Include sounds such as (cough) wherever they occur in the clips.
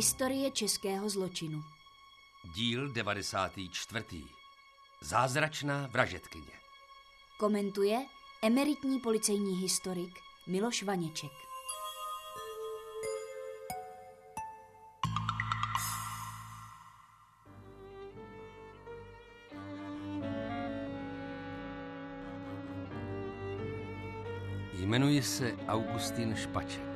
Historie českého zločinu. Díl 94. Zázračná vražetkyně. Komentuje emeritní policejní historik Miloš Vaněček. Jmenuji se Augustín Špaček.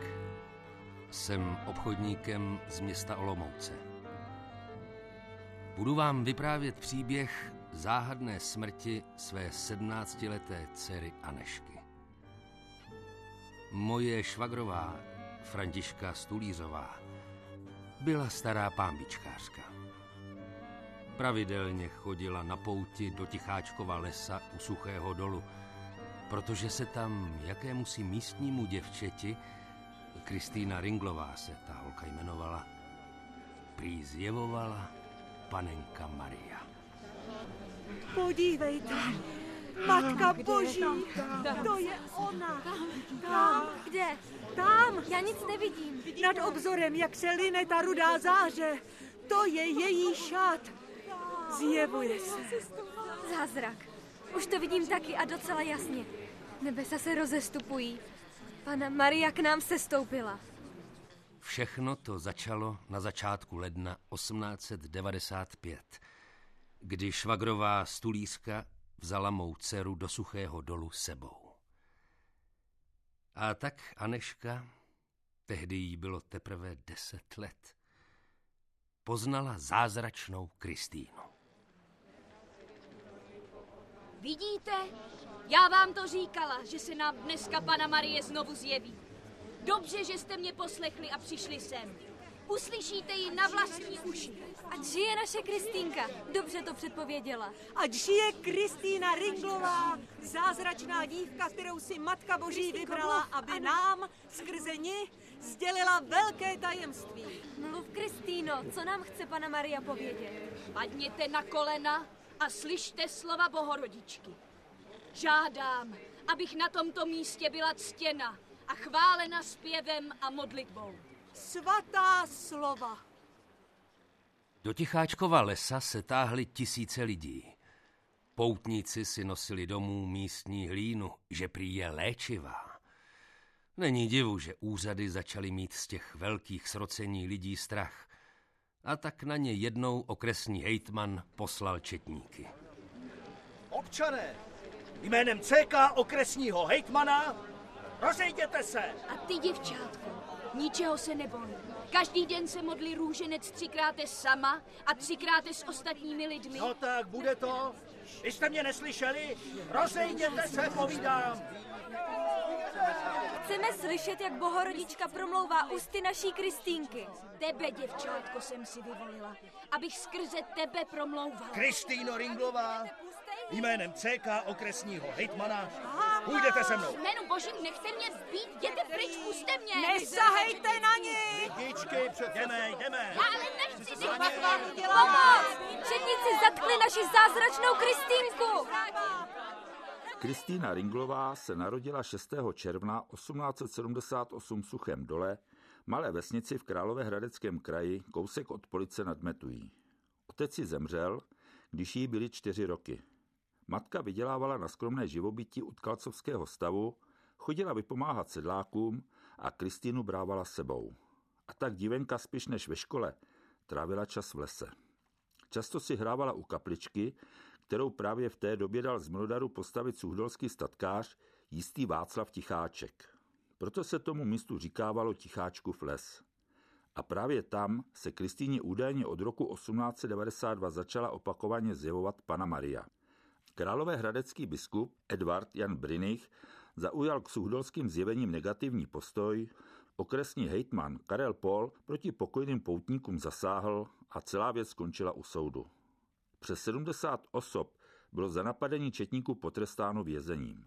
Jsem obchodníkem z města Olomouce. Budu vám vyprávět příběh záhadné smrti své sedmnáctileté dcery Anešky. Moje švagrová, Františka Stulířová, byla stará pámbičkářka. Pravidelně chodila na pouti do Ticháčkova lesa u Suchého dolu, protože se tam jakémusi místnímu děvčeti Kristýna Ringlová se ta holka jmenovala. Prý zjevovala panenka Maria. Podívejte, Matka Boží, to je ona. Tam, Kde? tam, Já nic nevidím. nad obzorem, jak se line ta rudá záře. To je její šat. Zjevuje se. Zázrak. Už to vidím taky a docela jasně. Nebesa se rozestupují. Pana Maria k nám se stoupila. Všechno to začalo na začátku ledna 1895, kdy švagrová stulířka vzala mou dceru do suchého dolu sebou. A tak Aneška, tehdy jí bylo teprve deset let, poznala zázračnou Kristýnu. Vidíte? Já vám to říkala, že se nám dneska pana Marie znovu zjeví. Dobře, že jste mě poslechli a přišli sem. Uslyšíte ji na vlastní uši. Ať žije naše Kristýnka. Dobře to předpověděla. Ať žije Kristýna Ringlová, zázračná dívka, kterou si Matka Boží vybrala, aby nám skrze ní sdělila velké tajemství. Mluv, Kristýno, co nám chce pana Maria povědět? Padněte na kolena a slyšte slova Bohorodičky. Žádám, abych na tomto místě byla ctěna a chválena zpěvem a modlitbou. Svatá slova. Do Ticháčkova lesa se táhly tisíce lidí. Poutníci si nosili domů místní hlínu, že prý je léčivá. Není divu, že úřady začaly mít z těch velkých srocení lidí strach. A tak na ně jednou okresní hejtman poslal četníky. Občané, jménem CK okresního hejtmana, rozejděte se! A ty, děvčátko, ničeho se neboj. Každý den se modlí růženec třikrát sama a třikrát s ostatními lidmi. No tak bude to. Vy jste mě neslyšeli? Rozejděte se, povídám. Chceme slyšet, jak bohorodička promlouvá ústy naší Kristýnky. Tebe, děvčátko, jsem si vyvolila, abych skrze tebe promlouvala. Kristýno Ringlová, jménem CK okresního hejtmana, půjdete se mnou. Jménu božím, nechte mě být, jděte pryč, puste mě. Nesahejte na ní! Lidičky, před... jdeme, jdeme. Já ale nechci, ty Pomoc! Četníci zatkli naši zázračnou Kristýnku! Kristýna Ringlová se narodila 6. června 1878 v Suchém dole, malé vesnici v Královéhradeckém kraji, kousek od Police nad Metují. Otec ji zemřel, když jí byly čtyři roky. Matka vydělávala na skromné živobytí u Tkalcovského stavu, chodila vypomáhat sedlákům a Kristýnu brávala sebou. A tak divenka spíš než ve škole trávila čas v lese. Často si hrávala u kapličky, kterou právě v té době dal z Mlodaru postavit suhdolský statkář jistý Václav Ticháček. Proto se tomu místu říkávalo Ticháčkův les. A právě tam se Kristýně údajně od roku 1892 začala opakovaně zjevovat Pana Maria. Králové hradecký biskup Edvard Jan Brinich zaujal k suhdolským zjevením negativní postoj, okresní hejtman Karel Pol proti pokojným poutníkům zasáhl a celá věc skončila u soudu. Přes 70 osob bylo za napadení četníků potrestáno vězením.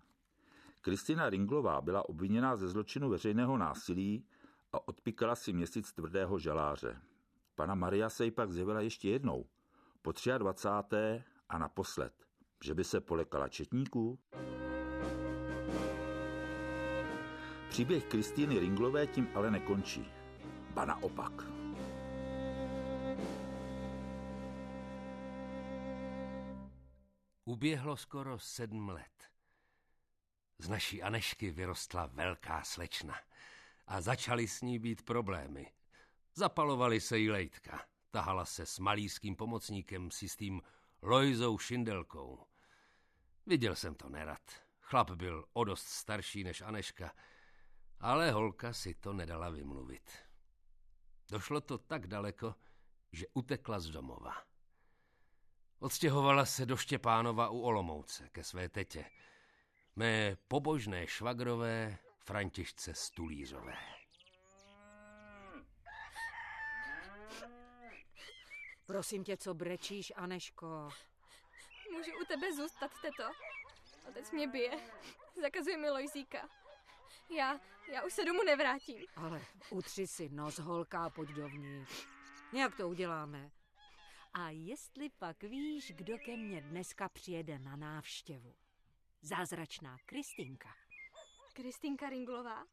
Kristina Ringlová byla obviněná ze zločinu veřejného násilí a odpíkala si měsíc tvrdého žaláře. Pana Maria se jí pak zjevila ještě jednou, po 23. a naposled, že by se polekala četníků. Příběh Kristýny Ringlové tím ale nekončí. Ba naopak. Uběhlo skoro sedm let. Z naší Anešky vyrostla velká slečna a začaly s ní být problémy. Zapalovaly se jí lejtka. Tahala se s malýským pomocníkem s jistým Lojzou Šindelkou. Viděl jsem to nerad. Chlap byl o dost starší než Aneška, ale holka si to nedala vymluvit. Došlo to tak daleko, že utekla z domova. Odstěhovala se do Štěpánova u Olomouce ke své tetě, mé pobožné švagrové Františce Stulířové. Prosím tě, co brečíš, Aneško? Můžu u tebe zůstat, teto? Otec mě bije. Zakazuje mi Lojzíka. Já, já už se domů nevrátím. Ale utři si nos, holka, a pojď dovnitř. Nějak to uděláme. A jestli pak víš, kdo ke mně dneska přijede na návštěvu? Zázračná Kristinka. Kristinka Ringlová?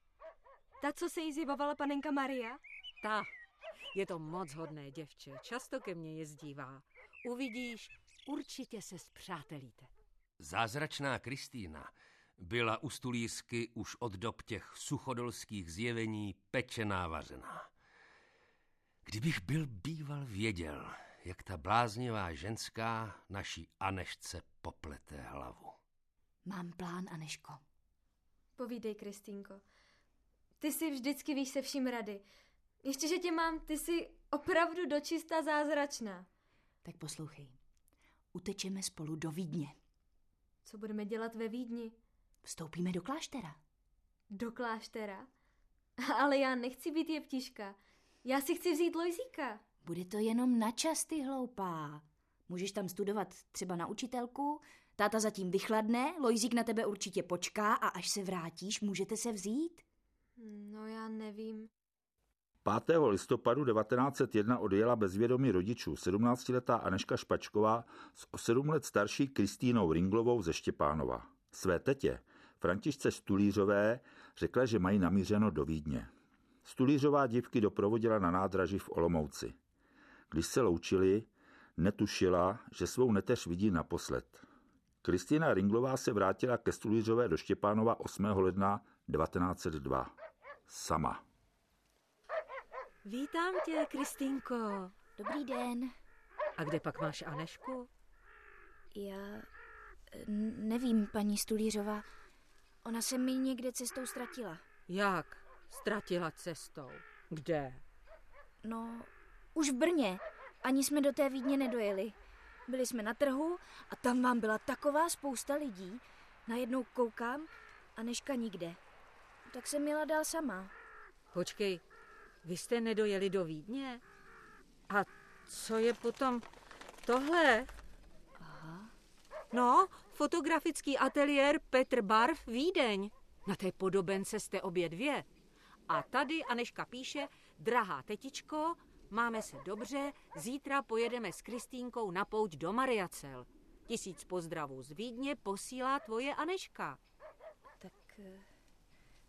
Ta, co se jí zjevovala panenka Maria? Ta. Je to moc hodné děvče, často ke mně jezdívá. Uvidíš, určitě se zpřátelíte. Zázračná Kristýna byla u stulířky už od dob těch suchodolských zjevení pečená vařená. Kdybych byl býval věděl, jak ta bláznivá ženská naší Anešce poplete hlavu. Mám plán, Aneško. Povídej, Kristýnko. Ty si vždycky víš se vším rady. Ještě, že tě mám, ty jsi opravdu dočista zázračná. Tak poslouchej. Utečeme spolu do Vídně. Co budeme dělat ve Vídni? Vstoupíme do kláštera. Do kláštera? (laughs) Ale já nechci být jeptiška. Já si chci vzít Lojzíka. Bude to jenom na čas, ty hloupá. Můžeš tam studovat třeba na učitelku, táta zatím vychladne, Lojzík na tebe určitě počká a až se vrátíš, můžete se vzít. No já nevím. 5. listopadu 1901 odjela bez vědomí rodičů 17-letá Aneška Špačková s o 7 let starší Kristýnou Ringlovou ze Štěpánova. Své tetě, Františce Stulířové, řekla, že mají namířeno do Vídně. Stulířová dívky doprovodila na nádraží v Olomouci. Když se loučili, netušila, že svou neteř vidí naposled. Kristýna Ringlová se vrátila ke Stulířové do Štěpánova 8. ledna 1902. Sama. Vítám tě, Kristýnko. Dobrý den. A kde pak máš Anešku? Já n- nevím, paní Stulířová. Ona se mi někde cestou ztratila. Jak? Ztratila cestou. Kde? No, už v Brně. Ani jsme do té Vídně nedojeli. Byli jsme na trhu a tam vám byla taková spousta lidí. Najednou koukám a Neška nikde. Tak jsem měla dál sama. Počkej, vy jste nedojeli do Vídně? A co je potom tohle? Aha. No, fotografický ateliér Petr Barv Vídeň. Na té podobence jste obě dvě. A tady Aneška píše, drahá tetičko, máme se dobře, zítra pojedeme s Kristýnkou na pouť do Mariacel. Tisíc pozdravů z Vídně posílá tvoje Aneška. Tak, eh,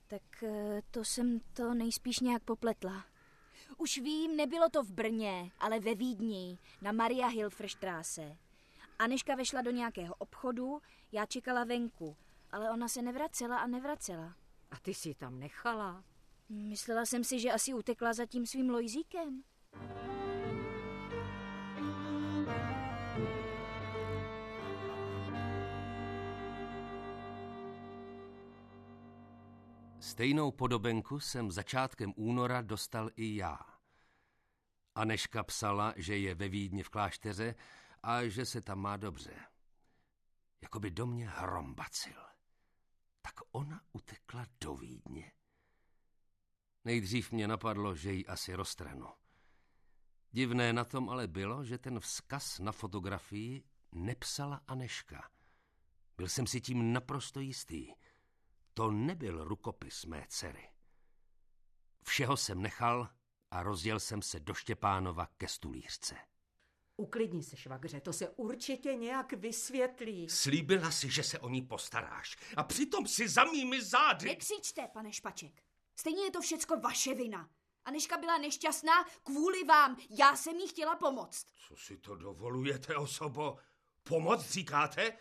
tak eh, to jsem to nejspíš nějak popletla. Už vím, nebylo to v Brně, ale ve Vídni, na Maria Hilferstraße. Aneška vešla do nějakého obchodu, já čekala venku, ale ona se nevracela a nevracela. A ty si tam nechala? Myslela jsem si, že asi utekla za tím svým lojzíkem. Stejnou podobenku jsem začátkem února dostal i já. Aneška psala, že je ve Vídni v klášteře a že se tam má dobře. Jakoby do mě hrom bacil. Tak ona utekla do Vídně. Nejdřív mě napadlo, že ji asi roztrhnu. Divné na tom ale bylo, že ten vzkaz na fotografii nepsala Aneška. Byl jsem si tím naprosto jistý. To nebyl rukopis mé dcery. Všeho jsem nechal a rozjel jsem se do Štěpánova ke stulířce. Uklidni se, švagře, to se určitě nějak vysvětlí. Slíbila si, že se o ní postaráš a přitom si za mými zády. Nekřičte, pane Špaček. Stejně je to všecko vaše vina. Aneška byla nešťastná kvůli vám. Já jsem jí chtěla pomoct. Co si to dovolujete, osobo? Pomoc říkáte?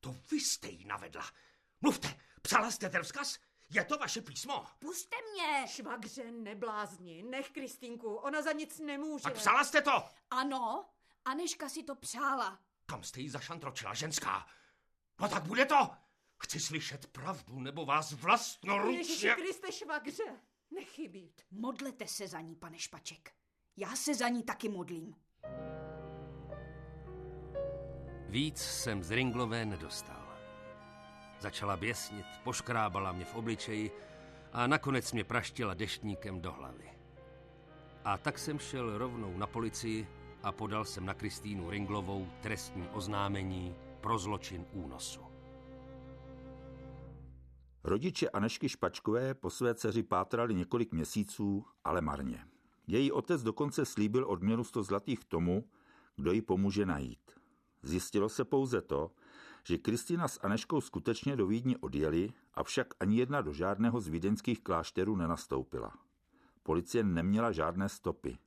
To vy jste jí navedla. Mluvte, psala jste ten vzkaz? Je to vaše písmo? Puste mě! Švagře, neblázni, nech Kristinku, ona za nic nemůže. A psala jste to? Ano, Aneška si to přála. Kam jste jí zašantročila, ženská? No tak bude to. Chci slyšet pravdu, nebo vás vlastnoručně... Ježíši Kriste, švagře, nechybít. Modlete se za ní, pane Špaček. Já se za ní taky modlím. Víc jsem z Ringlové nedostal. Začala běsnit, poškrábala mě v obličeji a nakonec mě praštila deštníkem do hlavy. A tak jsem šel rovnou na policii a podal jsem na Kristýnu Ringlovou trestní oznámení pro zločin únosu. Rodiče Anešky Špačkové po své dceři pátrali několik měsíců, ale marně. Její otec dokonce slíbil odměnu 100 zlatých tomu, kdo ji pomůže najít. Zjistilo se pouze to, že Kristýna s Aneškou skutečně do Vídně odjeli, avšak ani jedna do žádného z vídeňských klášterů nenastoupila. Policie neměla žádné stopy.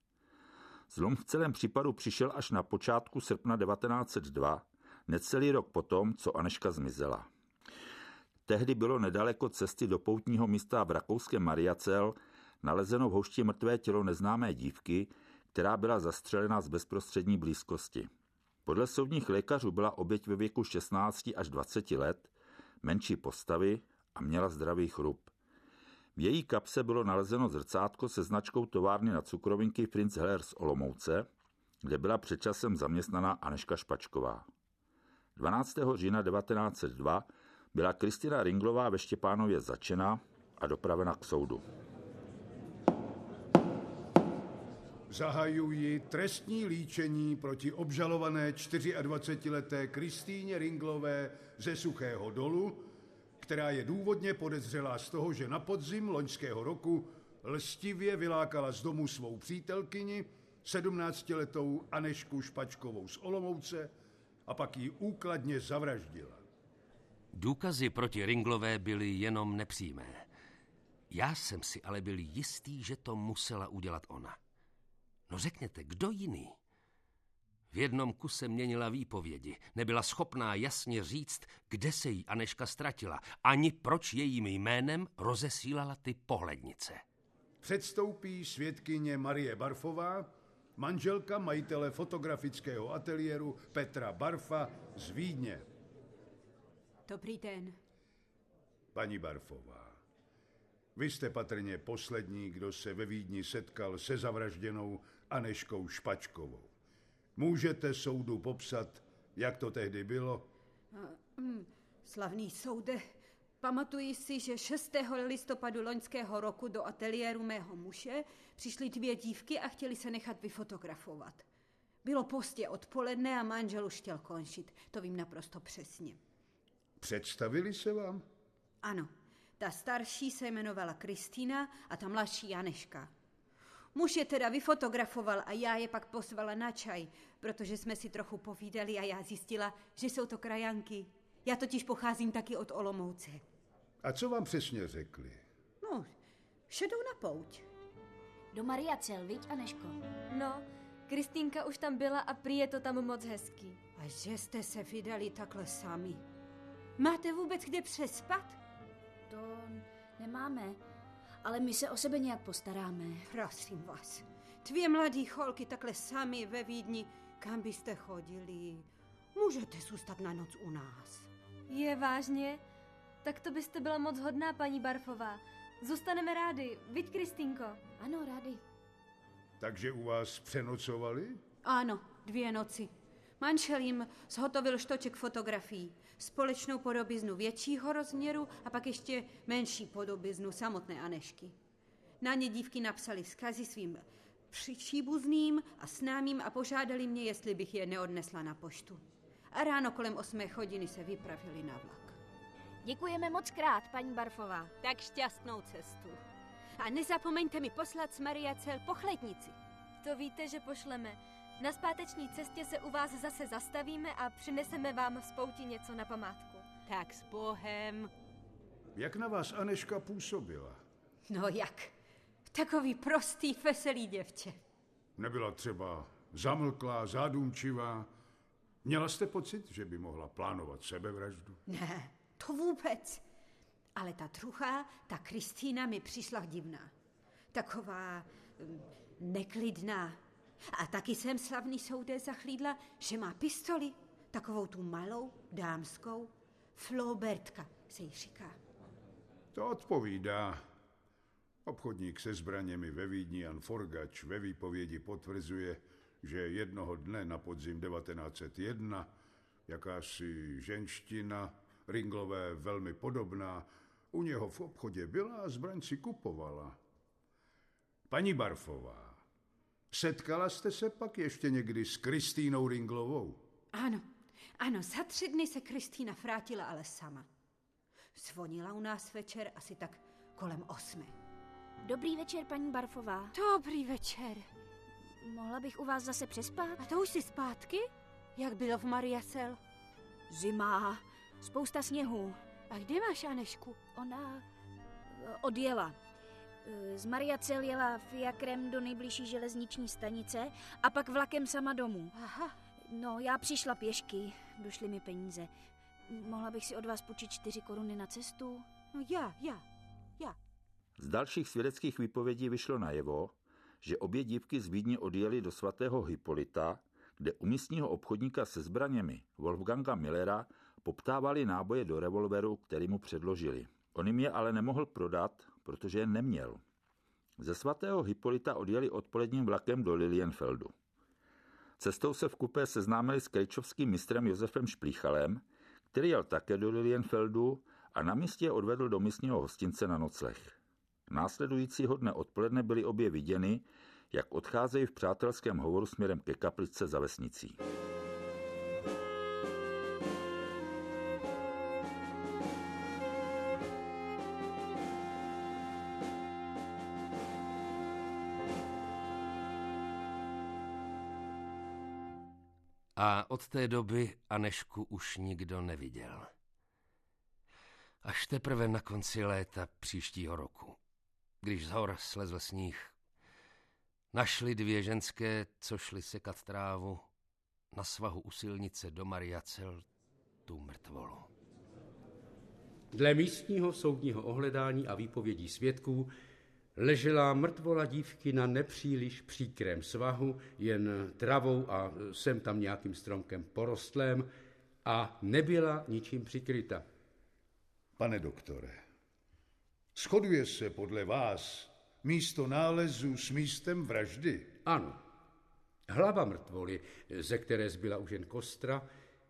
Zlom v celém případu přišel až na počátku srpna 1902, necelý rok potom, co Aneška zmizela. Tehdy bylo nedaleko cesty do poutního místa v rakouském Mariacel nalezeno v houšti mrtvé tělo neznámé dívky, která byla zastřelena z bezprostřední blízkosti. Podle soudních lékařů byla oběť ve věku 16 až 20 let, menší postavy a měla zdravý chrup. V její kapse bylo nalezeno zrcátko se značkou továrny na cukrovinky Prince Heller z Olomouce, kde byla před časem zaměstnaná Aneška Špačková. 12. října 1902 byla Kristina Ringlová ve Štěpánově začena a dopravena k soudu. Zahajuji trestní líčení proti obžalované 24-leté Kristýně Ringlové ze Suchého dolu, která je důvodně podezřelá z toho, že na podzim loňského roku lstivě vylákala z domu svou přítelkyni, 17-letou Anešku Špačkovou z Olomouce, a pak ji úkladně zavraždila. Důkazy proti Ringlové byly jenom nepřímé. Já jsem si ale byl jistý, že to musela udělat ona. No řekněte, kdo jiný? V jednom kuse měnila výpovědi. Nebyla schopná jasně říct, kde se jí Aneška ztratila, ani proč jejím jménem rozesílala ty pohlednice. Předstoupí svědkyně Marie Barfová, manželka majitele fotografického ateliéru Petra Barfa z Vídně. Dobrý den. Paní Barfová, vy jste patrně poslední, kdo se ve Vídni setkal se zavražděnou Aneškou Špačkovou. Můžete soudu popsat, jak to tehdy bylo? Hm, Slavný soude, pamatuji si, že 6. listopadu loňského roku do ateliéru mého muže přišly dvě dívky a chtěli se nechat vyfotografovat. Bylo postě odpoledne a manžel už chtěl končit. To vím naprosto přesně. Představili se vám? Ano, ta starší se jmenovala Kristýna a ta mladší Janeška. Muž je teda vyfotografoval a já je pak pozvala na čaj, protože jsme si trochu povídali a já zjistila, že jsou to krajanky. Já totiž pocházím taky od Olomouce. A co vám přesně řekli? No, šedou na pouť. Do Maria Cel, viď, Aneško? No, Kristýnka už tam byla a prý je to tam moc hezký. A že jste se vydali takhle sami. Máte vůbec kde přespat? To nemáme, ale my se o sebe nějak postaráme. Prosím vás, dvě mladý holky takhle sami ve Vídni, kam byste chodili? Můžete zůstat na noc u nás. Je vážně? Tak to byste byla moc hodná, paní Barfová. Zůstaneme rádi, viď, Kristýnko? Ano, rádi. Takže u vás přenocovali? Ano, dvě noci. Manžel jim zhotovil štoček fotografií, společnou podobiznu většího rozměru a pak ještě menší podobiznu samotné Anešky. Na ně dívky napsali vzkazy svým příbuzným a známým a požádali mě, jestli bych je neodnesla na poštu. A ráno kolem osmé hodiny se vypravili na vlak. Děkujeme moc krát, paní Barfová. Tak šťastnou cestu. A nezapomeňte mi poslat z Mariacel pochlednici. To víte, že pošleme. Na zpáteční cestě se u vás zase zastavíme a přineseme vám z pouti něco na památku. Tak s Bohem. Jak na vás Aneška působila? No jak? Takový prostý, veselý děvče. Nebyla třeba zamlklá, zádumčivá, Měla jste pocit, že by mohla plánovat sebevraždu? Ne, to vůbec. Ale ta druhá, ta Kristýna mi přišla divná. Taková um, neklidná. A taky jsem slavný soudé zachlídla, že má pistoli. Takovou tu malou, dámskou. Flaubertka se jí říká. To odpovídá. Obchodník se zbraněmi ve Vídni Jan Forgač ve výpovědi potvrzuje, že jednoho dne na podzim 1901 jakási ženština, Ringlové velmi podobná, u něho v obchodě byla a zbraň si kupovala. Paní Barfová, setkala jste se pak ještě někdy s Kristýnou Ringlovou? Ano, ano, za tři dny se Kristýna vrátila, ale sama. Zvonila u nás večer asi tak kolem osmi. Dobrý večer, paní Barfová. Dobrý večer. Mohla bych u vás zase přespat? A to už jsi zpátky? Jak bylo v Mariasel? Zima, spousta sněhu. A kde máš Anešku? Ona eh, odjela. Eh, Z Mariacel jela fiakrem do nejbližší železniční stanice a pak vlakem sama domů. Aha, No, já přišla pěšky, došly mi peníze. Mohla bych si od vás půjčit čtyři koruny na cestu? no já, já, já. Z dalších svědeckých výpovědí vyšlo najevo, že obě dívky z Vídně odjeli do svatého Hippolyta, kde u místního obchodníka se zbraněmi Wolfganga Millera poptávali náboje do revolveru, který mu předložili. On jim je ale nemohl prodat, protože je neměl. Ze svatého Hippolyta odjeli odpoledním vlakem do Lilienfeldu. Cestou se v kupé seznámili s krejčovským mistrem Josefem Šplíchalem, který jel také do Lilienfeldu a na místě je odvedl do místního hostince na nocleh. Následujícího dne odpoledne byly obě viděny, jak odcházejí v přátelském hovoru směrem ke kapličce za vesnicí. A od té doby Anešku už nikdo neviděl. Až teprve na konci léta příštího roku, když z hor slezl sníh, našli dvě ženské, co šli sekat trávu, na svahu u silnice do Mariacel tu mrtvolu. Dle místního soudního ohledání a výpovědí svědků ležela mrtvola dívky na nepříliš příkrém svahu, jen travou a sem tam nějakým stromkem porostlém a nebyla ničím přikryta. Pane doktore, shoduje se podle vás místo nálezu s místem vraždy? Ano. Hlava mrtvoly, ze které zbyla už jen kostra,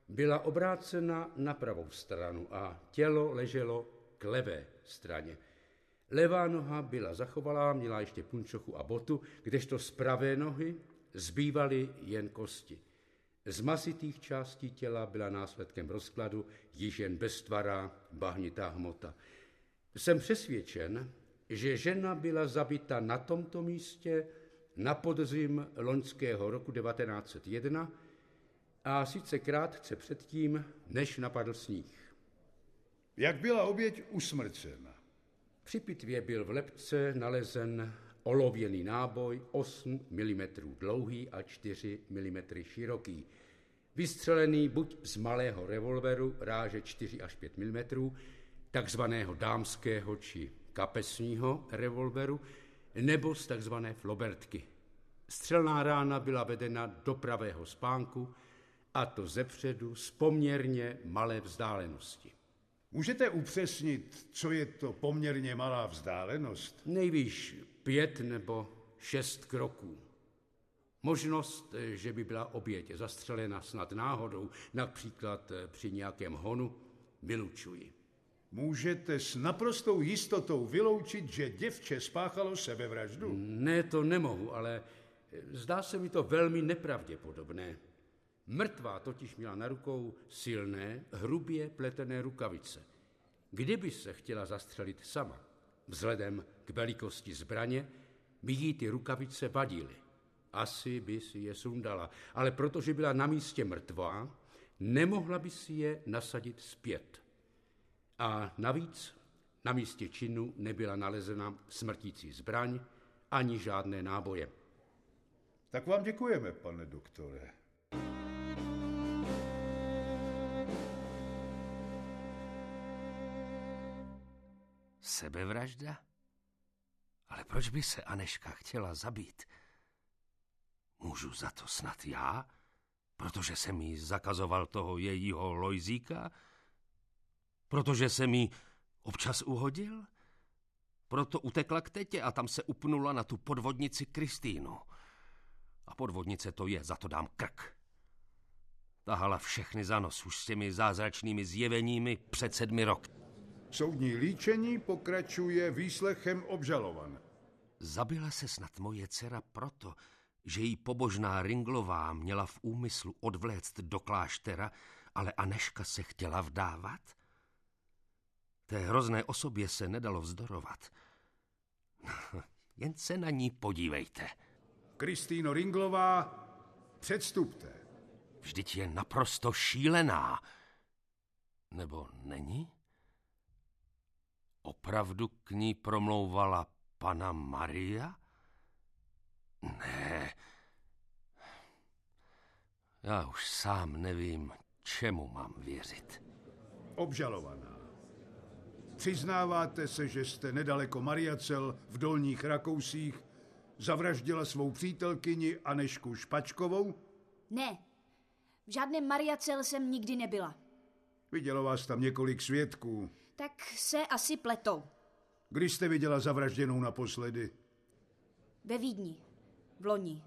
byla obrácena na pravou stranu a tělo leželo k levé straně. Levá noha byla zachovalá, měla ještě punčochu a botu, kdežto z pravé nohy zbývaly jen kosti. Z masitých částí těla byla následkem rozkladu již jen beztvará bahnitá hmota. Jsem přesvědčen, že žena byla zabita na tomto místě na podzim loňského roku 1901 a sice krátce předtím, než napadl sníh. Jak byla oběť usmrcena? Při pitvě byl v lepce nalezen olověný náboj 8 mm dlouhý a 4 mm široký, vystřelený buď z malého revolveru ráže 4 až 5 mm, takzvaného dámského či kapesního revolveru, nebo z takzvané flobertky. Střelná rána byla vedena do pravého spánku, a to zepředu z poměrně malé vzdálenosti. Můžete upřesnit, co je to poměrně malá vzdálenost? Nejvýš pět nebo šest kroků. Možnost, že by byla oběť zastřelena snad náhodou, například při nějakém honu, vylučuji. Můžete s naprostou jistotou vyloučit, že děvče spáchalo sebevraždu? Ne, to nemohu, ale zdá se mi to velmi nepravděpodobné. Mrtvá totiž měla na rukou silné, hrubě pletené rukavice. Kdyby se chtěla zastřelit sama, vzhledem k velikosti zbraně, by jí ty rukavice vadily. Asi by si je sundala, ale protože byla na místě mrtvá, nemohla by si je nasadit zpět. A navíc na místě činu nebyla nalezena smrtící zbraň ani žádné náboje. Tak vám děkujeme, pane doktore. Sebevražda? Ale proč by se Aneška chtěla zabít? Můžu za to snad já? Protože jsem jí zakazoval toho jejího lojzíka? Protože jsem jí občas uhodil? Proto utekla k tetě a tam se upnula na tu podvodnici Kristýnu. A podvodnice to je, za to dám krk. Tahala všechny za nos už s těmi zázračnými zjeveními před sedmi roky. Soudní líčení pokračuje výslechem obžalovan. Zabila se snad moje dcera proto, že jí pobožná Ringlová měla v úmyslu odvléct do kláštera, ale Aneška se chtěla vdávat? Té hrozné osobě se nedalo vzdorovat. (laughs) Jen se na ní podívejte. Kristýno Ringlová, předstupte. Vždyť je naprosto šílená. Nebo není? Opravdu k ní promlouvala pana Maria? Ne. Já už sám nevím, čemu mám věřit. Obžalovaná. Přiznáváte se, že jste nedaleko Mariacel v Dolních Rakousích zavraždila svou přítelkyni Anešku Špačkovou? Ne, v žádném Mariacel jsem nikdy nebyla. Vidělo vás tam několik svědků. Tak se asi pletou. Kdy jste viděla zavražděnou naposledy? Ve Vídni, v loni,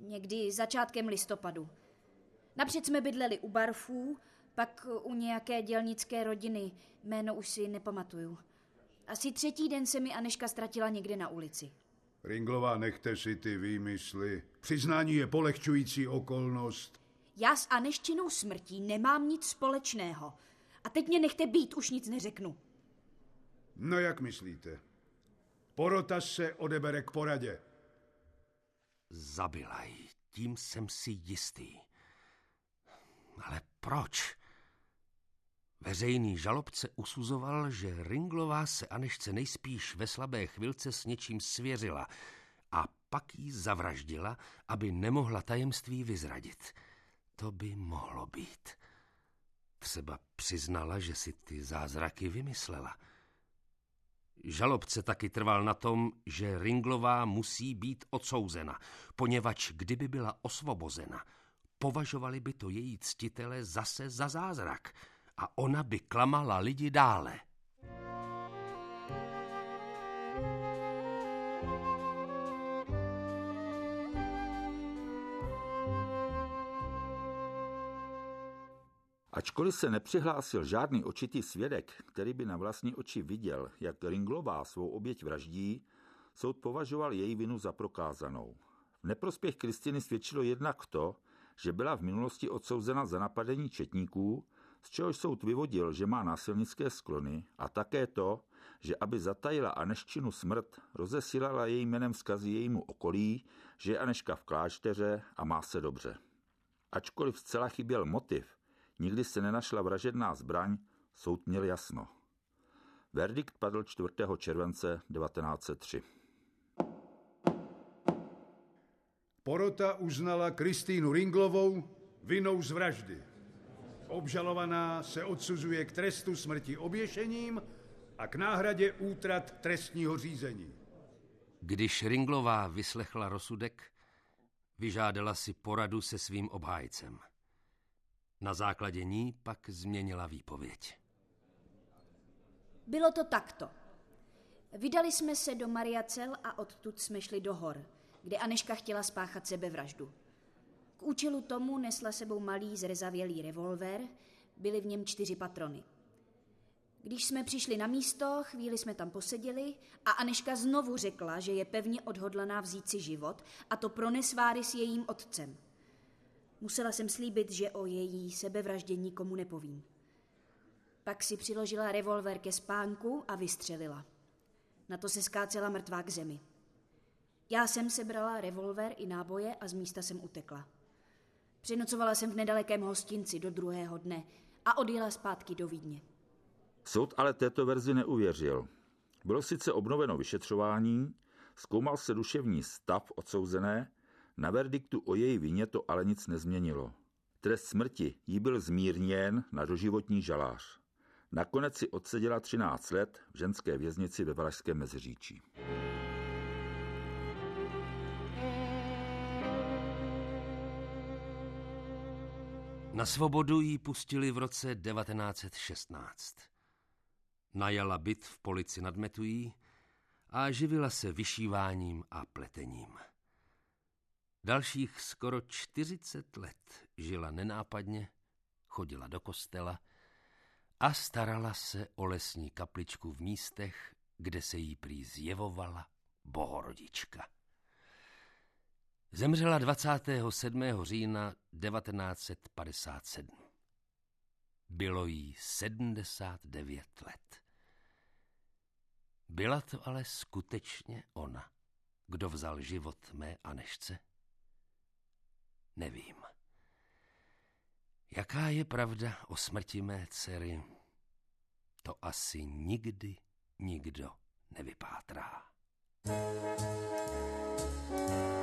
někdy začátkem listopadu. Napřed jsme bydleli u Barfů, pak u nějaké dělnické rodiny, jméno už si nepamatuju. Asi třetí den se mi Aneška ztratila někde na ulici. Ringlová, nechte si ty výmysly. Přiznání je polehčující okolnost. Já s Aneščinou smrtí nemám nic společného. A teď mě nechte být, už nic neřeknu. No jak myslíte? Porota se odebere k poradě. Zabila ji, tím jsem si jistý. Ale proč? Veřejný žalobce usuzoval, že Ringlová se Anešce nejspíš ve slabé chvilce s něčím svěřila a pak ji zavraždila, aby nemohla tajemství vyzradit. To by mohlo být. Třeba přiznala, že si ty zázraky vymyslela. Žalobce taky trval na tom, že Ringlová musí být odsouzena, poněvadž kdyby byla osvobozena, považovali by to její ctitele zase za zázrak a ona by klamala lidi dále. Ačkoliv se nepřihlásil žádný očitý svědek, který by na vlastní oči viděl, jak Ringlová svou oběť vraždí, soud považoval její vinu za prokázanou. V neprospěch Kristiny svědčilo jednak to, že byla v minulosti odsouzena za napadení četníků, z čehož soud vyvodil, že má násilnické sklony, a také to, že aby zatajila Aneščinu smrt, rozesílala její jménem vzkazy jejímu okolí, že je Aneška v klášteře a má se dobře. Ačkoliv zcela chyběl motiv, nikdy se nenašla vražedná zbraň, soud měl jasno. Verdikt padl 4. července 1903. Porota uznala Kristýnu Ringlovou vinou z vraždy. Obžalovaná se odsuzuje k trestu smrti oběšením a k náhradě útrat trestního řízení. Když Ringlová vyslechla rozsudek, vyžádala si poradu se svým obhájcem. Na základě ní pak změnila výpověď. Bylo to takto. Vydali jsme se do Mariacel a odtud jsme šli do hor, kde Aneška chtěla spáchat sebevraždu. K účelu tomu nesla sebou malý zrezavělý revolver, byly v něm čtyři patrony. Když jsme přišli na místo, chvíli jsme tam poseděli a Aneška znovu řekla, že je pevně odhodlaná vzít si život a to pro nesváry s jejím otcem. Musela jsem slíbit, že o její sebevraždě nikomu nepovím. Pak si přiložila revolver ke spánku a vystřelila. Na to se skácela mrtvá k zemi. Já jsem sebrala revolver i náboje a z místa jsem utekla. Přenocovala jsem v nedalekém hostinci do druhého dne a odjela zpátky do Vídně. Soud ale této verzi neuvěřil. Bylo sice obnoveno vyšetřování, zkoumal se duševní stav odsouzené, na verdiktu o její vině to ale nic nezměnilo. Trest smrti jí byl zmírněn na doživotní žalář. Nakonec si odseděla 13 let v ženské věznici ve Valašském Meziříčí. Na svobodu ji pustili v roce 1916. Najala byt v polici nad Metují a živila se vyšíváním a pletením. Dalších skoro 40 let žila nenápadně, chodila do kostela a starala se o lesní kapličku v místech, kde se jí prý zjevovala bohorodička. Zemřela 27. října 1957. Bylo jí 79 let. Byla to ale skutečně ona, kdo vzal život mé Anešce? Nevím. Jaká je pravda o smrti mé dcery? To asi nikdy nikdo nevypátrá. thank you